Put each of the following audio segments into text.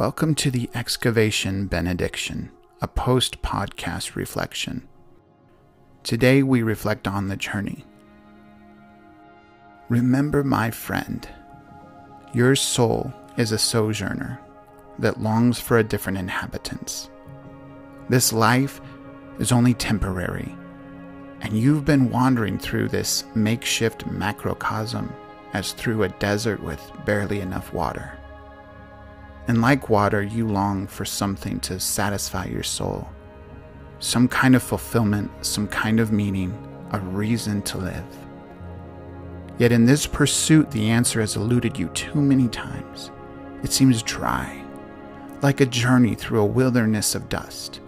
Welcome to the Excavation Benediction, a post podcast reflection. Today we reflect on the journey. Remember, my friend, your soul is a sojourner that longs for a different inhabitants. This life is only temporary, and you've been wandering through this makeshift macrocosm as through a desert with barely enough water. And like water, you long for something to satisfy your soul some kind of fulfillment, some kind of meaning, a reason to live. Yet in this pursuit, the answer has eluded you too many times. It seems dry, like a journey through a wilderness of dust,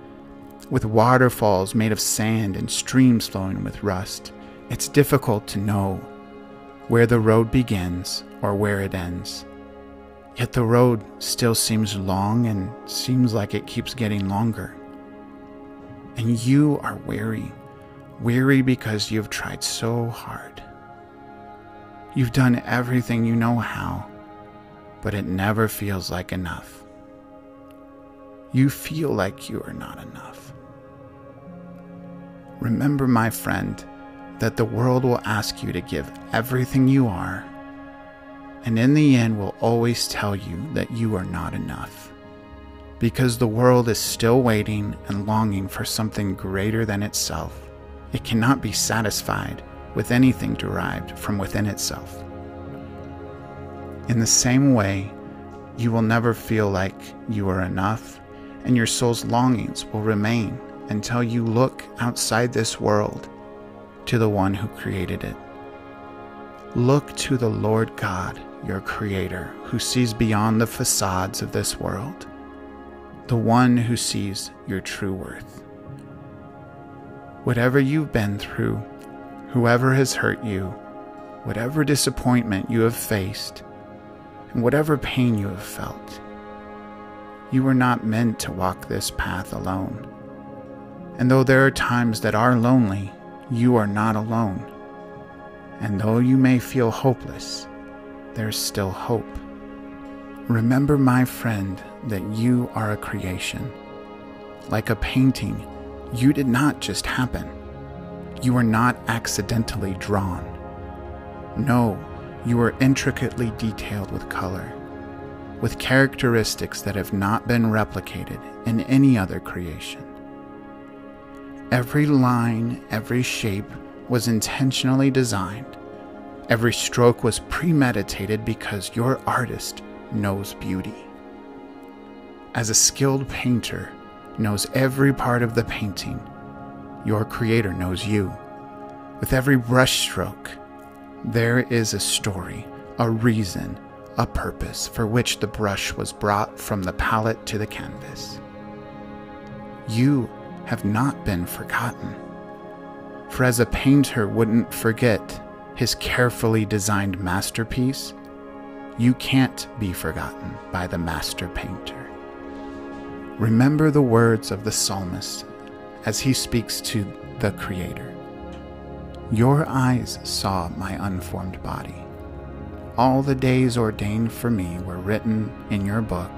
with waterfalls made of sand and streams flowing with rust. It's difficult to know where the road begins or where it ends. Yet the road still seems long and seems like it keeps getting longer. And you are weary, weary because you've tried so hard. You've done everything you know how, but it never feels like enough. You feel like you are not enough. Remember, my friend, that the world will ask you to give everything you are and in the end will always tell you that you are not enough. Because the world is still waiting and longing for something greater than itself, it cannot be satisfied with anything derived from within itself. In the same way, you will never feel like you are enough, and your soul's longings will remain until you look outside this world to the one who created it. Look to the Lord God your Creator, who sees beyond the facades of this world, the one who sees your true worth. Whatever you've been through, whoever has hurt you, whatever disappointment you have faced, and whatever pain you have felt, you were not meant to walk this path alone. And though there are times that are lonely, you are not alone. And though you may feel hopeless, there's still hope. Remember, my friend, that you are a creation. Like a painting, you did not just happen. You were not accidentally drawn. No, you were intricately detailed with color, with characteristics that have not been replicated in any other creation. Every line, every shape was intentionally designed Every stroke was premeditated because your artist knows beauty. As a skilled painter knows every part of the painting, your creator knows you. With every brushstroke, there is a story, a reason, a purpose for which the brush was brought from the palette to the canvas. You have not been forgotten. For as a painter wouldn't forget his carefully designed masterpiece, you can't be forgotten by the master painter. Remember the words of the psalmist as he speaks to the Creator Your eyes saw my unformed body. All the days ordained for me were written in your book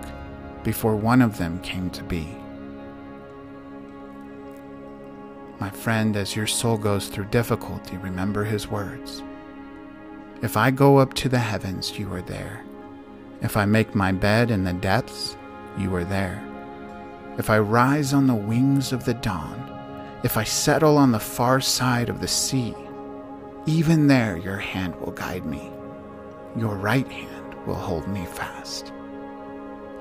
before one of them came to be. My friend, as your soul goes through difficulty, remember his words. If I go up to the heavens, you are there. If I make my bed in the depths, you are there. If I rise on the wings of the dawn, if I settle on the far side of the sea, even there your hand will guide me. Your right hand will hold me fast.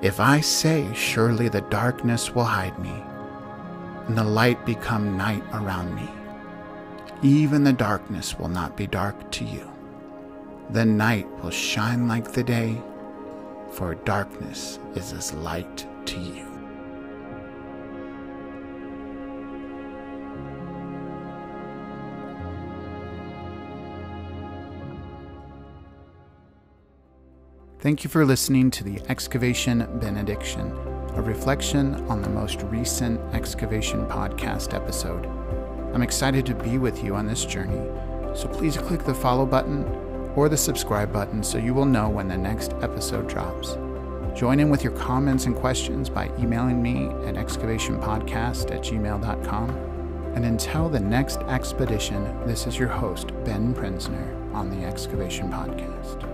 If I say, Surely the darkness will hide me, and the light become night around me, even the darkness will not be dark to you. The night will shine like the day, for darkness is as light to you. Thank you for listening to the Excavation Benediction, a reflection on the most recent Excavation podcast episode. I'm excited to be with you on this journey, so please click the follow button or the subscribe button so you will know when the next episode drops. Join in with your comments and questions by emailing me at excavationpodcast at gmail.com. And until the next expedition, this is your host, Ben Prinsner, on the Excavation Podcast.